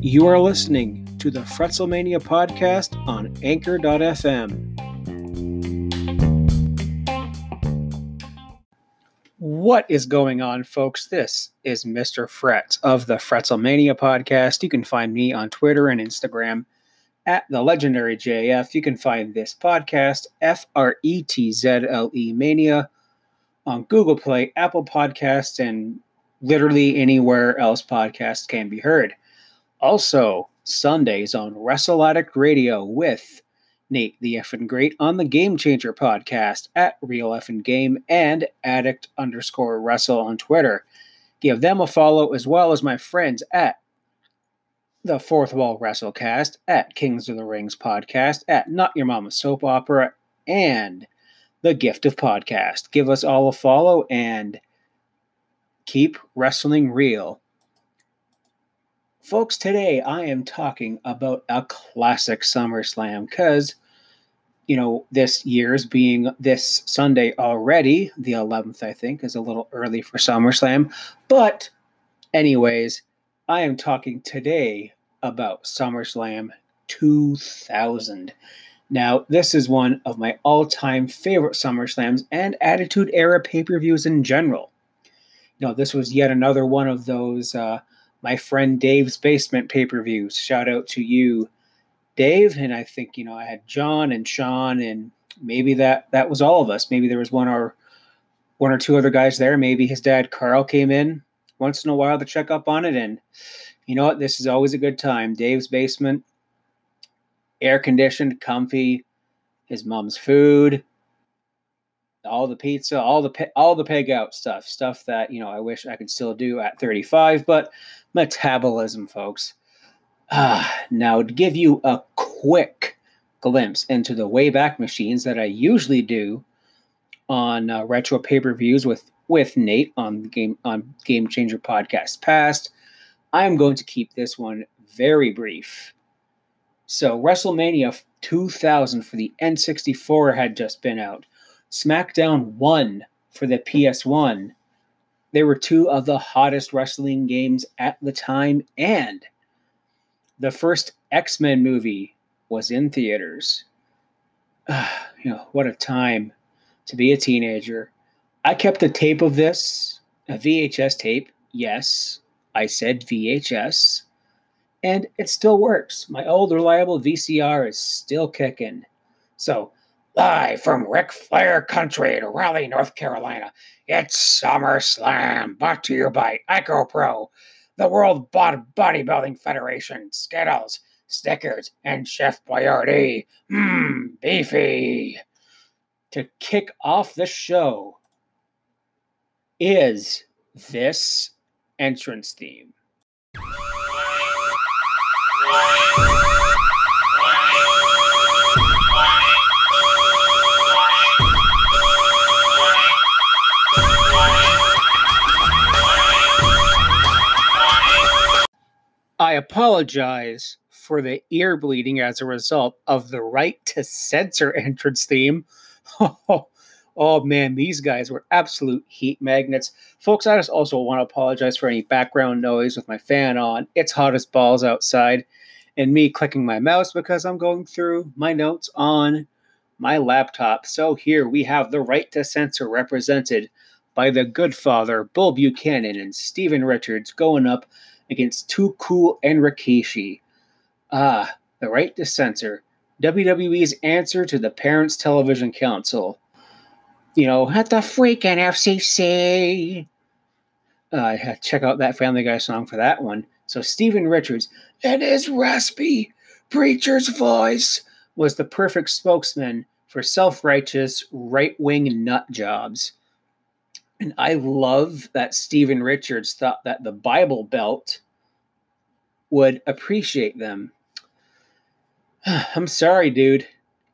You are listening to the Fretzelmania podcast on Anchor.fm. What is going on, folks? This is Mr. Fretz of the Fretzelmania podcast. You can find me on Twitter and Instagram at the legendary JF. You can find this podcast, F R E T Z L E Mania, on Google Play, Apple Podcasts, and literally anywhere else podcasts can be heard. Also, Sundays on Wrestle Addict Radio with Nate the Effin Great on the Game Changer podcast at Real Effin Game and Addict underscore Wrestle on Twitter. Give them a follow as well as my friends at the Fourth Wall Wrestlecast, at Kings of the Rings podcast, at Not Your Mama's Soap Opera, and the Gift of Podcast. Give us all a follow and keep wrestling real. Folks, today I am talking about a classic SummerSlam because, you know, this year's being this Sunday already, the 11th, I think, is a little early for SummerSlam. But, anyways, I am talking today about SummerSlam 2000. Now, this is one of my all time favorite SummerSlams and Attitude Era pay per views in general. You know, this was yet another one of those. Uh, my friend Dave's Basement pay per views. Shout out to you, Dave. And I think, you know, I had John and Sean, and maybe that that was all of us. Maybe there was one or one or two other guys there. Maybe his dad Carl came in once in a while to check up on it. And you know what? This is always a good time. Dave's Basement, air conditioned, comfy, his mom's food, all the pizza, all the all the peg out stuff, stuff that you know I wish I could still do at 35, but metabolism, folks. Ah, now to give you a quick glimpse into the Wayback Machines that I usually do on uh, retro pay per views with with Nate on game on Game Changer podcast past. I am going to keep this one very brief. So WrestleMania 2000 for the N64 had just been out. SmackDown 1 for the PS1. They were two of the hottest wrestling games at the time, and the first X Men movie was in theaters. Uh, you know, what a time to be a teenager. I kept a tape of this, a VHS tape. Yes, I said VHS. And it still works. My old reliable VCR is still kicking. So Live from Ric Flair Country to Raleigh, North Carolina, it's SummerSlam, brought to you by Pro, the World Bodybuilding Federation, Skittles, Stickers, and Chef Boyardee. Mmm, beefy. To kick off the show is this entrance theme. I apologize for the ear bleeding as a result of the right to censor entrance theme. Oh, oh, man, these guys were absolute heat magnets. Folks, I just also want to apologize for any background noise with my fan on. It's hot as balls outside, and me clicking my mouse because I'm going through my notes on my laptop. So here we have the right to censor represented by the Goodfather, Bull Buchanan, and Steven Richards going up against Too Cool and Rikishi. Ah, the right to censor. WWE's answer to the Parents Television Council. You know, at the freaking FCC. Uh, check out that Family Guy song for that one. So Steven Richards, in his raspy preacher's voice, was the perfect spokesman for self-righteous right-wing nut jobs. And I love that Steven Richards thought that the Bible Belt would appreciate them. I'm sorry, dude.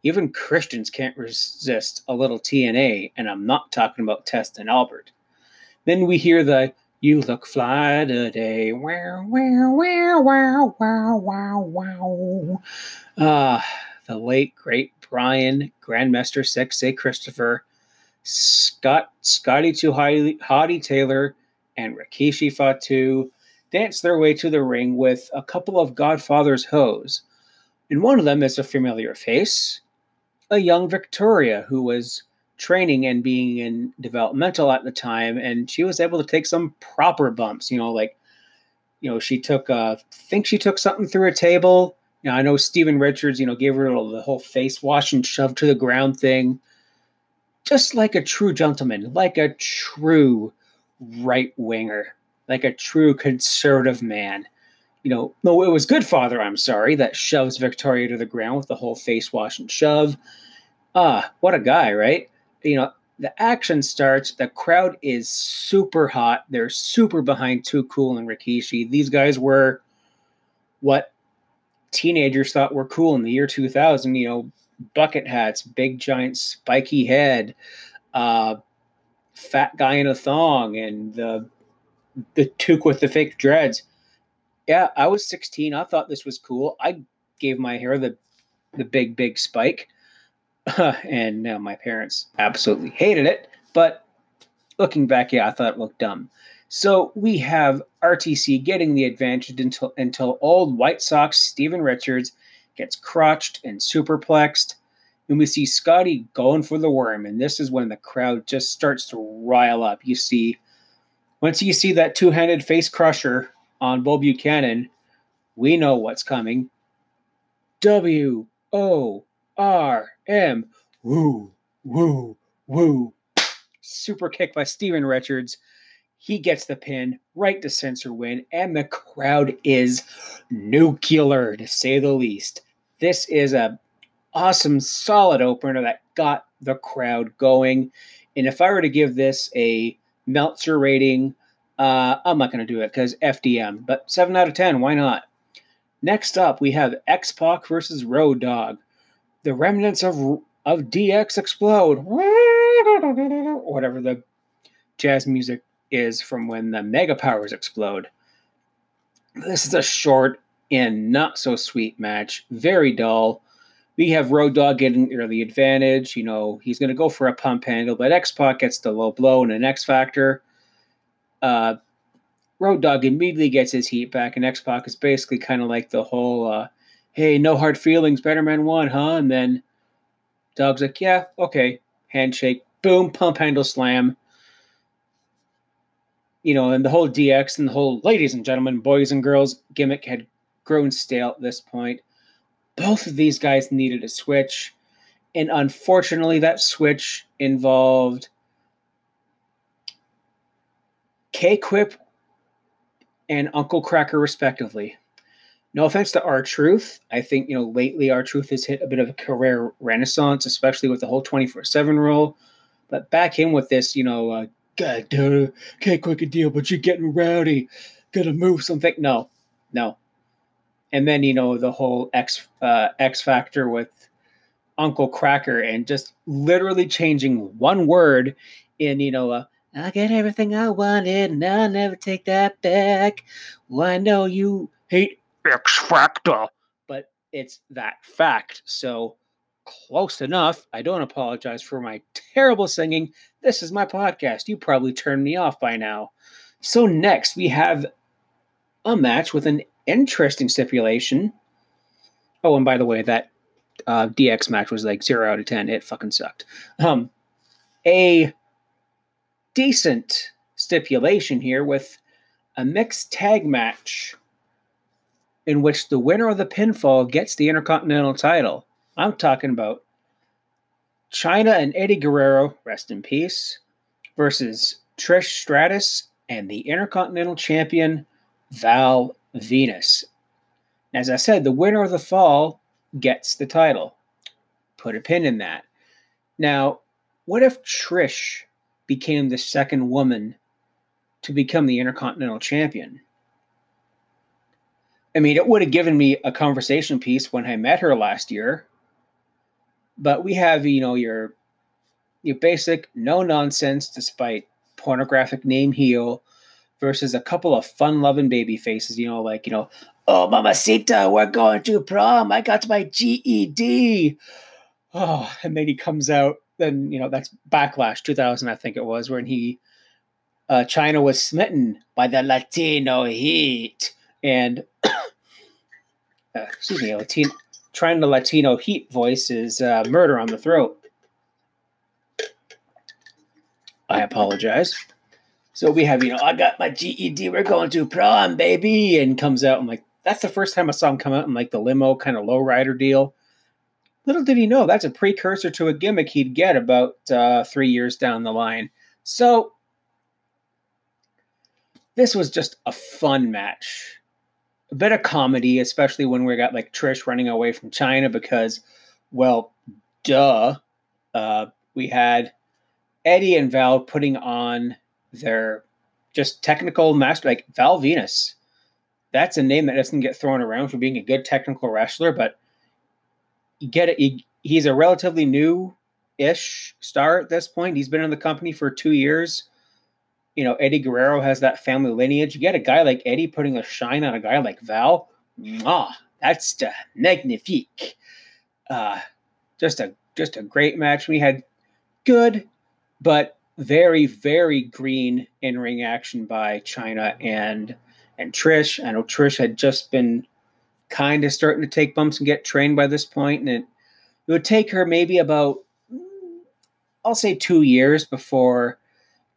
Even Christians can't resist a little TNA, and I'm not talking about Test and Albert. Then we hear the "You look fly today." Wow, wow, wow, wow, wow, wow, wow. Ah, the late great Brian Grandmaster Sex Christopher Scott Scotty Too Hottie Taylor and Rikishi too, danced their way to the ring with a couple of Godfather's hoes. And one of them is a familiar face, a young Victoria who was training and being in developmental at the time, and she was able to take some proper bumps. You know, like you know, she took uh, think she took something through a table. You know, I know Steven Richards, you know, gave her the whole face wash and shove to the ground thing. Just like a true gentleman, like a true right winger, like a true conservative man. You know, no, it was Goodfather, I'm sorry, that shoves Victoria to the ground with the whole face wash and shove. Ah, what a guy, right? you know, the action starts. The crowd is super hot. They're super behind Too Cool and Rikishi. These guys were what teenagers thought were cool in the year 2000. You know, bucket hats, big giant spiky head, uh, fat guy in a thong, and the the toque with the fake dreads. Yeah, I was 16. I thought this was cool. I gave my hair the the big big spike. and now my parents absolutely hated it. But looking back, yeah, I thought it looked dumb. So we have RTC getting the advantage until until old White Sox Steven Richards gets crotched and superplexed. And we see Scotty going for the worm, and this is when the crowd just starts to rile up. You see, once you see that two-handed face crusher on Bull Buchanan, we know what's coming. W O R M. Woo, woo, woo. Super kick by Steven Richards. He gets the pin, right to censor win, and the crowd is nuclear to say the least. This is a awesome, solid opener that got the crowd going. And if I were to give this a Meltzer rating, uh, I'm not going to do it because FDM, but 7 out of 10, why not? Next up, we have X Pac versus Road Dogg the remnants of of DX explode. Whatever the jazz music is from when the mega powers explode. This is a short and not so sweet match. Very dull. We have Road Dogg getting early advantage. You know, he's going to go for a pump handle, but X Pac gets the low blow and an X Factor. Uh, Road Dogg immediately gets his heat back, and X Pac is basically kind of like the whole uh, hey, no hard feelings, Better Man won, huh? And then Dog's like, yeah, okay. Handshake, boom, pump handle slam. You know, and the whole DX and the whole ladies and gentlemen, boys and girls gimmick had grown stale at this point. Both of these guys needed a switch. And unfortunately, that switch involved K-Kwik and Uncle Kracker, respectively no offense to R-Truth. I think, you know, lately R-Truth has hit a bit of a career renaissance, especially with the whole 24 7 rule. But back in with this, you know, uh, God, duh, can't quick a deal, but you're getting rowdy. Gotta move something. No, no. And then, you know, the whole X, uh, X Factor with Uncle Kracker and just literally changing one word in, you know, uh, I get everything I wanted and I'll never take that back. Well, I know you hate X Factor, but it's that fact. So close enough. I don't apologize for my terrible singing. This is my podcast. You probably turned me off by now. So next we have a match with an interesting stipulation. Oh, and by the way, that uh, DX match was like zero out of ten. It fucking sucked. Um, a decent stipulation here with a mixed tag match in which the winner of the pinfall gets the Intercontinental title. I'm talking about Chyna and Eddie Guerrero, rest in peace, versus Trish Stratus and the Intercontinental Champion Val Venis. As I said, the winner of the fall gets the title. Put a pin in that. Now, what if Trish became the second woman to become the Intercontinental Champion? I mean, it would have given me a conversation piece when I met her last year. But we have, you know, your your basic no nonsense, despite pornographic name heel, versus a couple of fun loving baby faces. You know, like you know, oh mamacita, we're going to prom. I got my GED. Oh, and then he comes out. Then you know that's backlash 2000, I think it was, when he uh, Chyna was smitten by the Latino heat, and uh, excuse me, Latino trying the Latino heat voice is uh, murder on the throat. I apologize. So we have, you know, I got my GED, we're going to prom, baby, and comes out. I'm like, that's the first time I saw him come out in like the limo kind of lowrider deal. Little did he know that's a precursor to a gimmick he'd get about uh, three years down the line. So this was just a fun match. A bit of comedy, especially when we got like Trish running away from Chyna because, well, duh. Uh, we had Eddie and Val putting on their just technical master, like Val Venis. That's a name that doesn't get thrown around for being a good technical wrestler, but you get it. He, he's a relatively new ish star at this point. He's been in the company for two years. You know, Eddie Guerrero has that family lineage. You get a guy like Eddie putting a shine on a guy like Val. Ah, that's the magnifique. Uh, just a just a great match. We had good but very very green in ring action by Chyna and and Trish. I know Trish had just been kind of starting to take bumps and get trained by this point, and it, it would take her maybe about I'll say two years before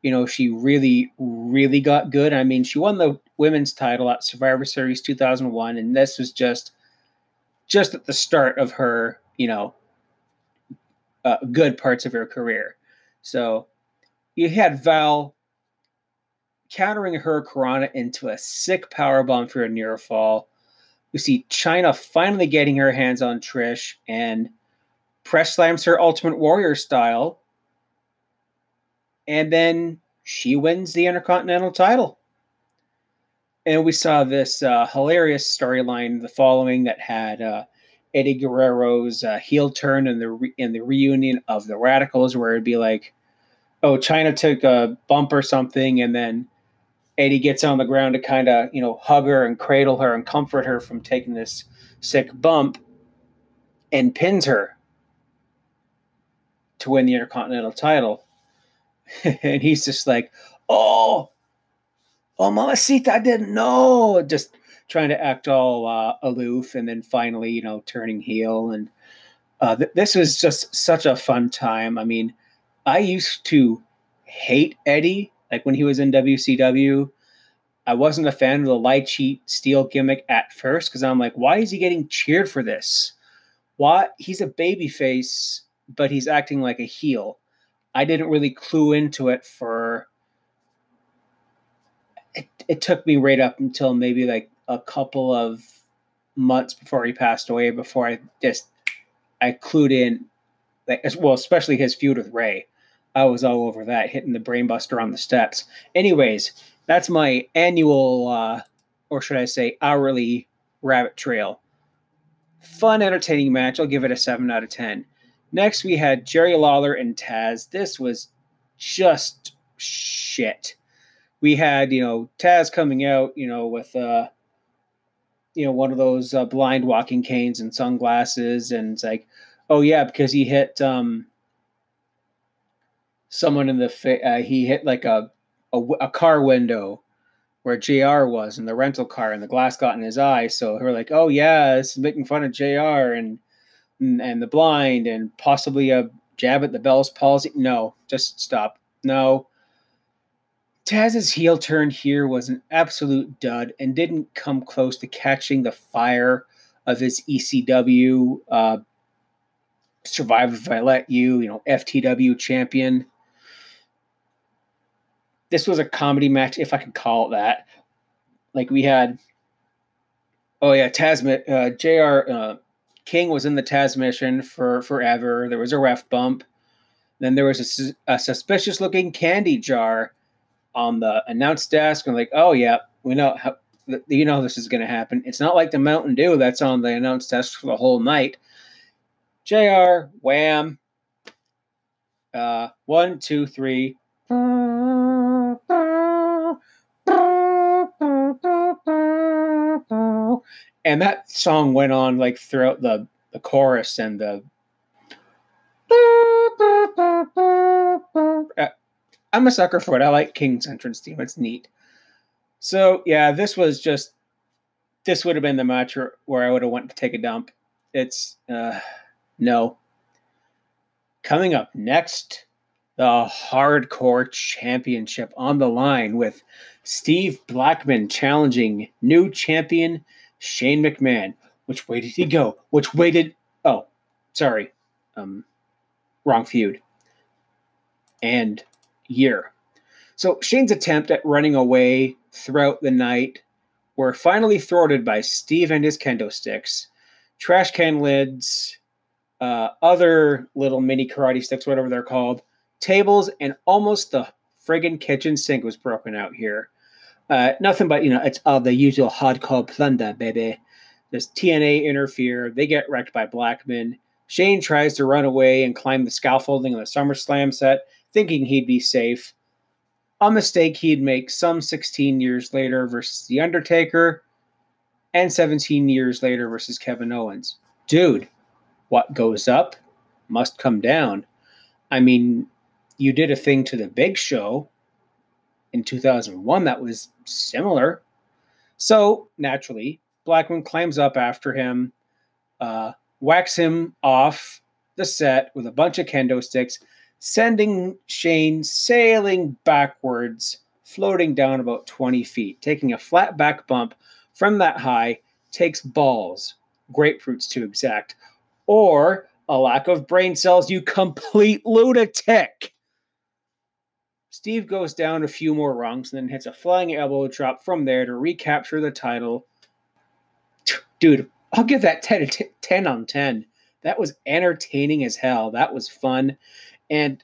you know she really really got good. I mean, she won the women's title at Survivor Series 2001, and this was just just at the start of her you know uh, good parts of her career. So you had Val countering her Hurricanrana into a sick power bomb for a near fall. We see Chyna finally getting her hands on Trish and press slams her Ultimate Warrior style. And then she wins the Intercontinental title. And we saw this uh, hilarious storyline the following that had uh, Eddie Guerrero's uh, heel turn and the re- in the reunion of the Radicals, where it'd be like, oh, Chyna took a bump or something, and then Eddie gets on the ground to kind of, you know, hug her and cradle her and comfort her from taking this sick bump and pins her to win the Intercontinental title. and he's just like, oh, oh, Mamacita, I didn't know. Just trying to act all uh, aloof and then finally, you know, turning heel. And uh, th- this was just such a fun time. I mean, I used to hate Eddie, like when he was in WCW. I wasn't a fan of the light cheat steel gimmick at first because I'm like, why is he getting cheered for this? Why he's a baby face, but he's acting like a heel. I didn't really clue into it for it, it took me right up until maybe like a couple of months before he passed away before I just I clued in like as well especially his feud with Ray. I was all over that, hitting the brainbuster on the steps. Anyways, that's my annual, uh, or should I say, hourly rabbit trail. Fun, entertaining match. I'll give it a 7 out of 10. Next, we had Jerry Lawler and Taz. This was just shit. We had, you know, Taz coming out, you know, with, uh, you know, one of those uh, blind walking canes and sunglasses. And it's like, oh, yeah, because he hit, um, someone in the fa- uh, he hit like a, a, a car window where JR was in the rental car and the glass got in his eye. So we're like, oh yeah, this is making fun of JR and, and and the blind and possibly a jab at the Bell's palsy. No, just stop. No. Taz's heel turn here was an absolute dud and didn't come close to catching the fire of his ECW uh, Survivor If I Let You, you know, FTW champion this was a comedy match, if I could call it that. Like we had, oh yeah, Tasman, uh, JR. Uh, King was in the Tazmission for forever. There was a ref bump. Then there was a, a suspicious looking candy jar on the announce desk. And like, oh yeah, we know how you know this is going to happen. It's not like the Mountain Dew that's on the announce desk for the whole night. JR. Wham. Uh, one, two, three. And that song went on like throughout the the chorus and the uh, I'm a sucker for it. I like King's entrance theme. It's neat. So yeah, this was just this would have been the match where, I would have went to take a dump. It's uh no. Coming up next, the Hardcore Championship on the line with Steve Blackman challenging new champion Shane McMahon. Which way did he go? Which way did Oh, sorry. Um wrong feud. And year. So Shane's attempt at running away throughout the night were finally thwarted by Steve and his kendo sticks, trash can lids, uh, other little mini karate sticks, whatever they're called, tables, and almost the friggin' kitchen sink was broken out here. Uh, nothing but, you know, it's all the usual hardcore plunder, baby. Does TNA interfere? They get wrecked by Blackman. Shane tries to run away and climb the scaffolding of the SummerSlam set, thinking he'd be safe. A mistake he'd make some 16 years later versus The Undertaker, and 17 years later versus Kevin Owens. Dude, what goes up must come down. I mean, you did a thing to the Big Show in 2001 that was similar. So, naturally, Blackman climbs up after him, uh, whacks him off the set with a bunch of kendo sticks, sending Shane sailing backwards, floating down about 20 feet, taking a flat back bump from that high, takes balls, grapefruits to exact, or a lack of brain cells, you complete lunatic. Steve goes down a few more rungs and then hits a flying elbow drop from there to recapture the title. Dude, I'll give that 10, 10 on 10. That was entertaining as hell. That was fun. And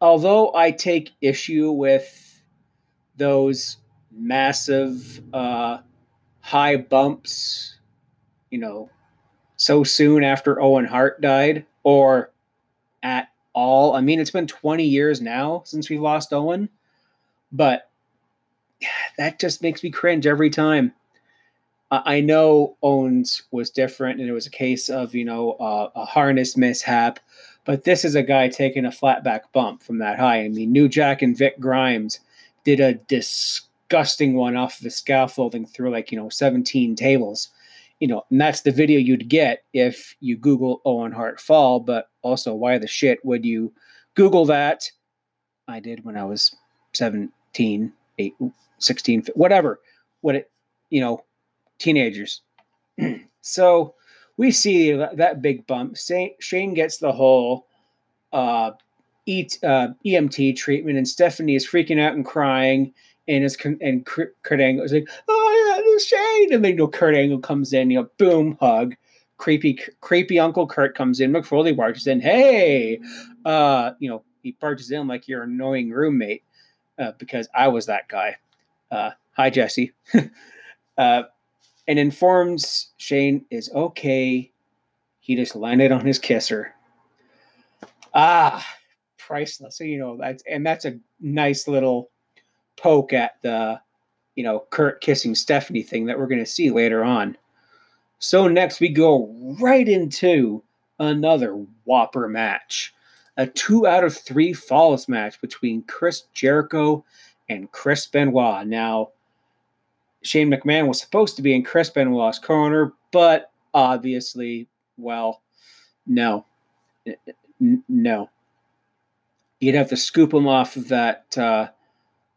although I take issue with those massive uh, high bumps, you know, so soon after Owen Hart died, or at all. I mean, it's been 20 years now since we've lost Owen, but that just makes me cringe every time. I know Owens was different, and it was a case of you know uh, a harness mishap, but this is a guy taking a flat back bump from that high. I mean, New Jack and Vic Grimes did a disgusting one off the scaffolding through like you know 17 tables, you know, and that's the video you'd get if you Google Owen Hart fall. But also, why the shit would you Google that? I did when I was 17, 8, 16, whatever. What it, you know, teenagers. so we see that big bump. Shane gets the whole uh, eat, uh, EMT treatment, and Stephanie is freaking out and crying. And is and Angle is like, "Oh Shane," and then you know Kurt Angle comes in, you know, boom, hug. Creepy, creepy Uncle Kurt comes in. Mick Foley barges in. Hey, uh, you know, he barges in like your annoying roommate, uh, because I was that guy. Uh, hi, Jesse. uh, and informs Shane is okay. He just landed on his kisser. Ah, priceless. So, you know, that's and that's a nice little poke at the, you know, Kurt kissing Stephanie thing that we're going to see later on. So next we go right into another whopper match. A two out of three falls match between Chris Jericho and Chris Benoit. Now, Shane McMahon was supposed to be in Chris Benoit's corner, but obviously, well, no, no. You'd have to scoop him off of that uh,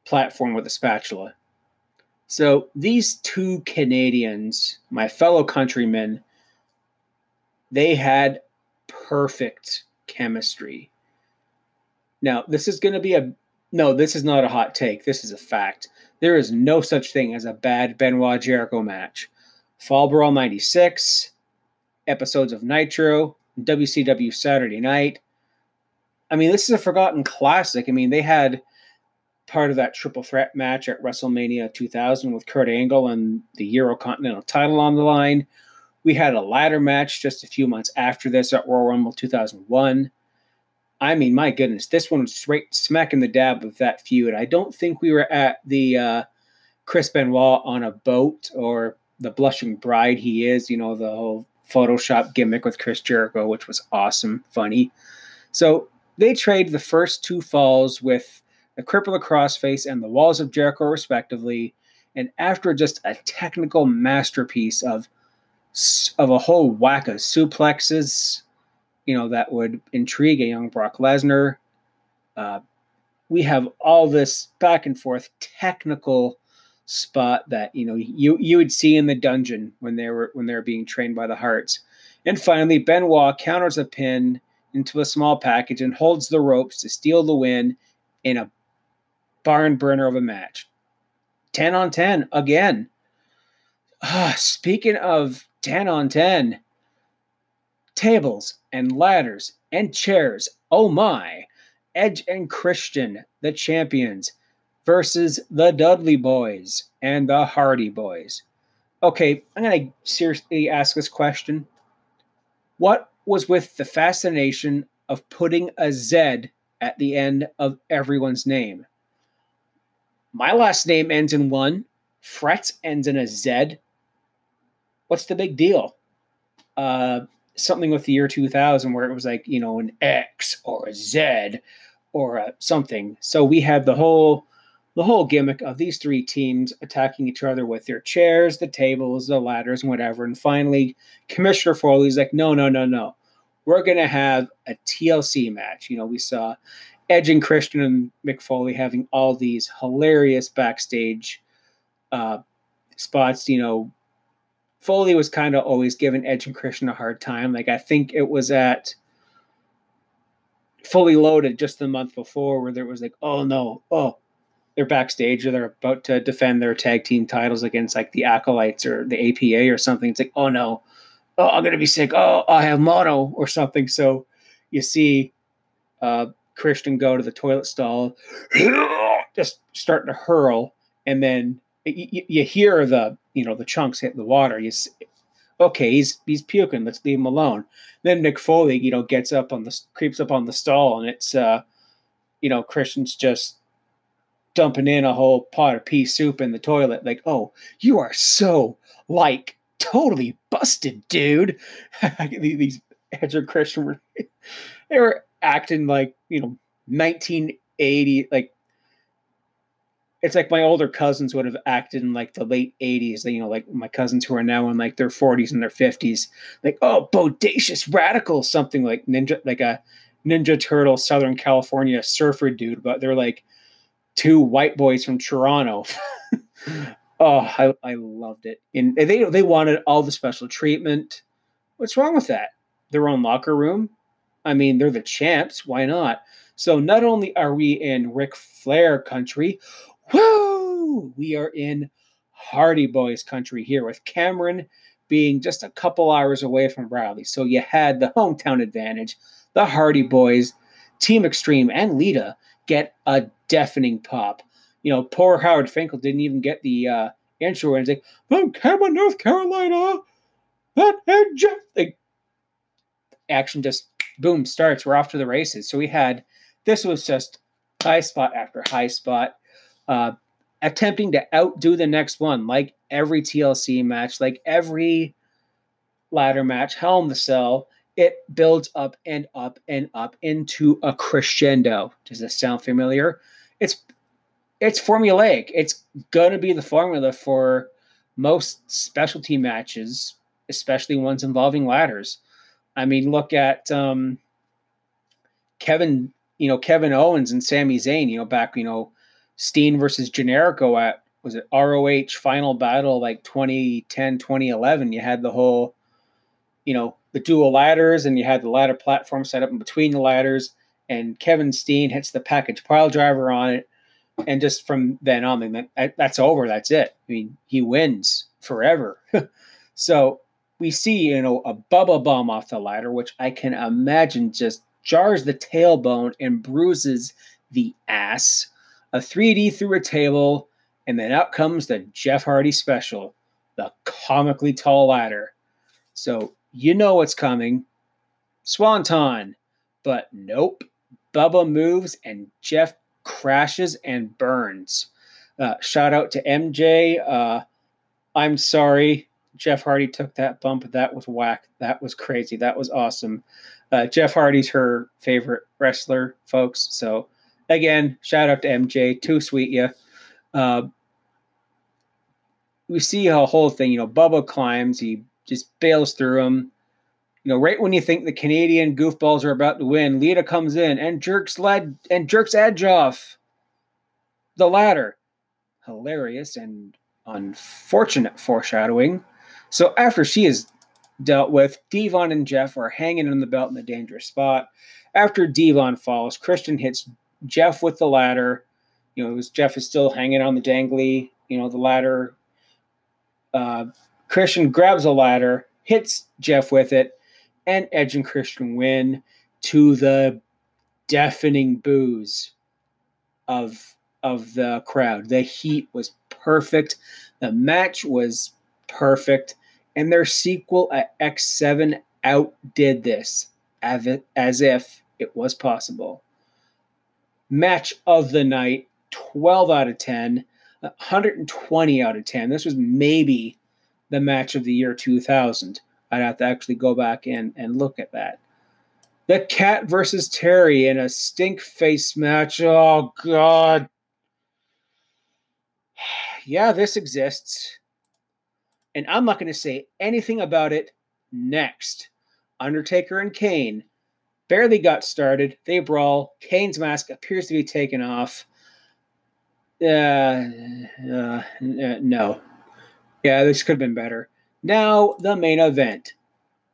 platform with a spatula. So these two Canadians, my fellow countrymen, they had perfect chemistry. Now, this is going to be a no, this is not a hot take. This is a fact. There is no such thing as a bad Benoit Jericho match. Fall Brawl 96, episodes of Nitro, WCW Saturday Night. I mean, this is a forgotten classic. I mean, they had part of that triple threat match at WrestleMania 2000 with Kurt Angle and the Eurocontinental title on the line. We had a ladder match just a few months after this at Royal Rumble 2001. I mean, my goodness, this one was straight smack in the dab of that feud. I don't think we were at the uh, Chris Benoit on a boat or the blushing bride he is, you know, the whole Photoshop gimmick with Chris Jericho, which was awesome, funny. So they trade the first two falls with the Crippler Crossface and the Walls of Jericho, respectively. And after just a technical masterpiece of of a whole whack of suplexes, you know, that would intrigue a young Brock Lesnar. Uh, we have all this back and forth technical spot that you know you you would see in the dungeon when they were when they were being trained by the Harts. And finally, Benoit counters a pin into a small package and holds the ropes to steal the win in a barn burner of a match. 10 on 10 again. Ah, speaking of 10 on 10, tables and ladders and chairs. Oh my. Edge and Christian, the champions, versus the Dudley Boys and the Hardy Boys. Okay, I'm going to seriously ask this question. What was with the fascination of putting a Z at the end of everyone's name? My last name ends in one. Fretz ends in a Z. What's the big deal? Uh, something with the year 2000 where it was like, you know, an X or a Z or a something. So we had the whole the whole gimmick of these three teams attacking each other with their chairs, the tables, the ladders, and whatever. And finally, Commissioner Foley's like, no, no, no, no. We're going to have a TLC match. You know, we saw Edge and Christian and Mick Foley having all these hilarious backstage uh, spots. You know, Foley was kind of always giving Edge and Christian a hard time. Like, I think it was at Fully Loaded just the month before where there was like, oh no, oh, they're backstage or they're about to defend their tag team titles against like the Acolytes or the APA or something. It's like, oh no, oh, I'm to be sick. Oh, I have mono or something. So you see uh, Christian go to the toilet stall, just starting to hurl, and then you, you hear the you know the chunks hit the water. You see, okay, he's he's puking. Let's leave him alone. Then Mick Foley, you know, gets up on the creeps up on the stall, and it's uh, you know, Christian's just dumping in a whole pot of pea soup in the toilet. Like, oh, you are so like totally busted, dude. These Edge Christian were they were acting like you know 1980 like it's like my older cousins would have acted in like the late 80s you know like my cousins who are now in like their 40s and their 50s like oh bodacious radical something like ninja like a ninja turtle southern california surfer dude but they're like two white boys from toronto. Oh I, I loved it. And they they wanted all the special treatment. What's wrong with that? Their own locker room I mean, they're the champs. Why not? So not only are we in Ric Flair country, woo, we are in Hardy Boys country here with Cameron being just a couple hours away from Raleigh. So you had the hometown advantage. The Hardy Boys, Team Extreme, and Lita get a deafening pop. You know, poor Howard Finkel didn't even get the uh, intro and like, from Cameron, North Carolina, that and Jeff. Like, action just boom, starts. We're off to the races. So we had this was just high spot after high spot, uh, attempting to outdo the next one, like every TLC match, like every ladder match, Hell in the Cell. It builds up and up and up into a crescendo. Does this sound familiar? It's it's formulaic. It's gonna be the formula for most specialty matches, especially ones involving ladders. I mean, look at um, Kevin, you know, Kevin Owens and Sami Zayn, you know, back, you know, Steen versus Generico at, was it ROH final battle like 2010, 2011? You had the whole, you know, the dual ladders and you had the ladder platform set up in between the ladders. And Kevin Steen hits the package pile driver on it. And just from then on, that, that's over. That's it. I mean, he wins forever. so we see, you know, a Bubba bomb off the ladder, which I can imagine just jars the tailbone and bruises the ass. A 3D through a table, and then out comes the Jeff Hardy special, the comically tall ladder. So you know what's coming. Swanton. But nope. Bubba moves and Jeff crashes and burns. Uh, shout out to MJ. Uh, I'm sorry. Jeff Hardy took that bump. That was whack. That was crazy. That was awesome. Uh, Jeff Hardy's her favorite wrestler, folks. So again, shout out to MJ. Too sweet, yeah. Uh, we see a whole thing. You know, Bubba climbs. He just bails through him. You know, right when you think the Canadian goofballs are about to win, Lita comes in and jerks led and jerks Edge off the ladder. Hilarious and unfortunate foreshadowing. So after she is dealt with, D-Von and Jeff are hanging on the belt in a dangerous spot. After D-Von falls, Christian hits Jeff with the ladder. You know, Jeff is still hanging on the dangly, you know, the ladder. Uh, Christian grabs a ladder, hits Jeff with it, and Edge and Christian win to the deafening boos of of the crowd. The heat was perfect. The match was perfect. And their sequel uh, at X7 outdid this as if it was possible. Match of the night 12 out of 10, 120 out of 10. This was maybe the match of the year 2000. I'd have to actually go back and, and look at that. The Cat versus Terri in a stink face match. Oh, God yeah, this exists. And I'm not going to say anything about it next. Undertaker and Kane barely got started. They brawl. Kane's mask appears to be taken off. Uh, uh, uh, no. Yeah, this could have been better. Now, the main event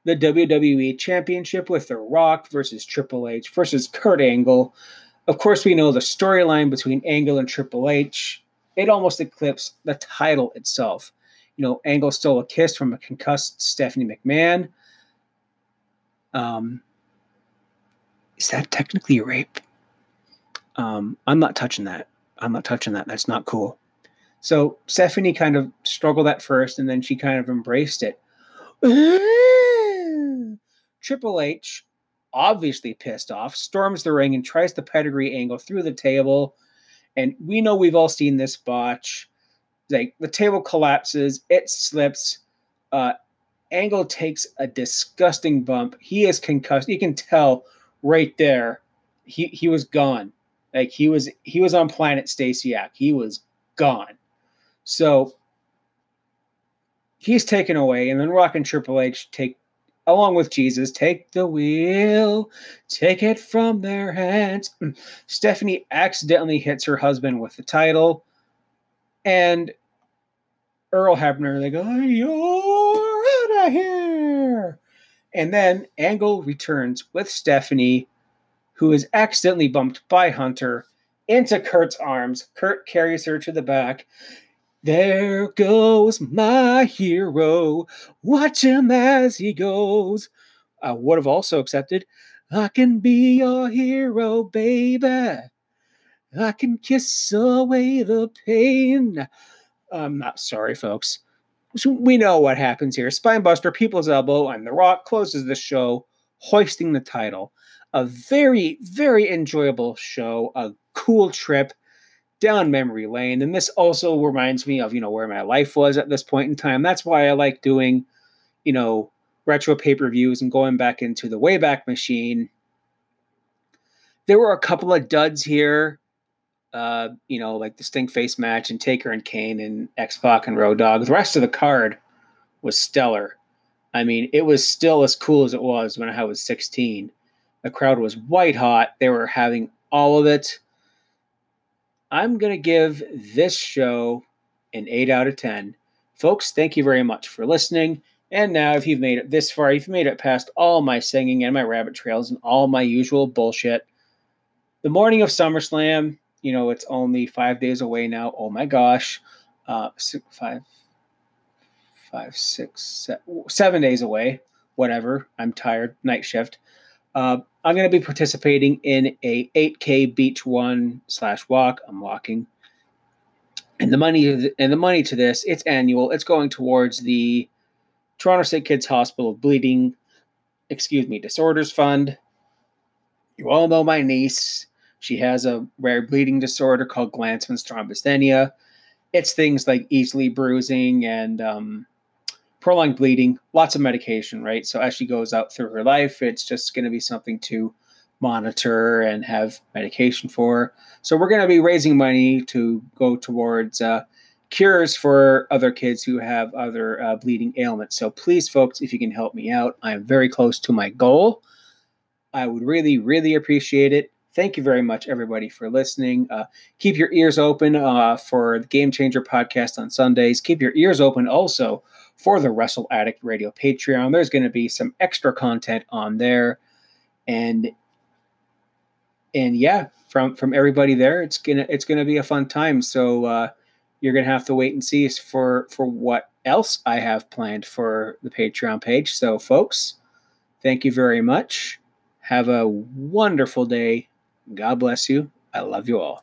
the WWE Championship with The Rock versus Triple H versus Kurt Angle. Of course, we know the storyline between Angle and Triple H it almost eclipsed the title itself. You know, Angle stole a kiss from a concussed Stephanie McMahon. Um, is that technically a rape? Um, I'm not touching that. I'm not touching that. That's not cool. So Stephanie kind of struggled at first, and then she kind of embraced it. Triple H, obviously pissed off, storms the ring and tries to pedigree Angle through the table and we know we've all seen this botch. Like the table collapses, it slips. Uh, Angle takes a disgusting bump. He is concussed. You can tell right there. He he was gone. Like he was he was on planet Stasiak. He was gone. So he's taken away, and then Rock and Triple H take along with Jesus, take the wheel, take it from their hands. Stephanie accidentally hits her husband with the title, and Earl Hebner, they go, You're out of here. And then Angle returns with Stephanie, who is accidentally bumped by Hunter into Kurt's arms. Kurt carries her to the back. There goes my hero. Watch him as he goes. I would have also accepted. I can be your hero, baby. I can kiss away the pain. I'm not sorry, folks. So we know what happens here. Spinebuster, People's Elbow, and The Rock closes the show, hoisting the title. A very, very enjoyable show, a cool trip down memory lane. And this also reminds me of, you know, where my life was at this point in time. That's why I like doing, you know, retro pay per views and going back into the Wayback Machine. There were a couple of duds here, uh, you know, like the Stink Face match and Taker and Kane and X Pac and Road Dogg. The rest of the card was stellar. I mean, it was still as cool as it was when I was 16. The crowd was white hot. They were having all of it. I'm going to give this show an 8 out of 10. Folks, thank you very much for listening. And now, if you've made it this far, you've made it past all my singing and my rabbit trails and all my usual bullshit. The morning of SummerSlam, you know, it's only five days away now. Oh my gosh. Uh, six, five, five, six, seven, seven days away. Whatever. I'm tired. Night shift. Uh, I'm going to be participating in a 8K beach one slash walk. I'm walking, and the money and the money to this it's annual. It's going towards the Toronto State Kids Hospital Bleeding, excuse me, Disorders Fund. You all know my niece. She has a rare bleeding disorder called Glanzmann's thrombocythemia. It's things like easily bruising and um, prolonged bleeding, lots of medication, right? So as she goes out through her life, it's just going to be something to monitor and have medication for. So we're going to be raising money to go towards uh, cures for other kids who have other uh, bleeding ailments. So please, folks, if you can help me out, I'm very close to my goal. I would really, really appreciate it. Thank you very much, everybody, for listening. Uh, keep your ears open uh, for the Game Changer podcast on Sundays. Keep your ears open also for the Wrestle Addict Radio Patreon. There's going to be some extra content on there, and and yeah, from from everybody there, it's gonna it's gonna be a fun time. So uh, you're gonna have to wait and see for for what else I have planned for the Patreon page. So, folks, thank you very much. Have a wonderful day. God bless you. I love you all.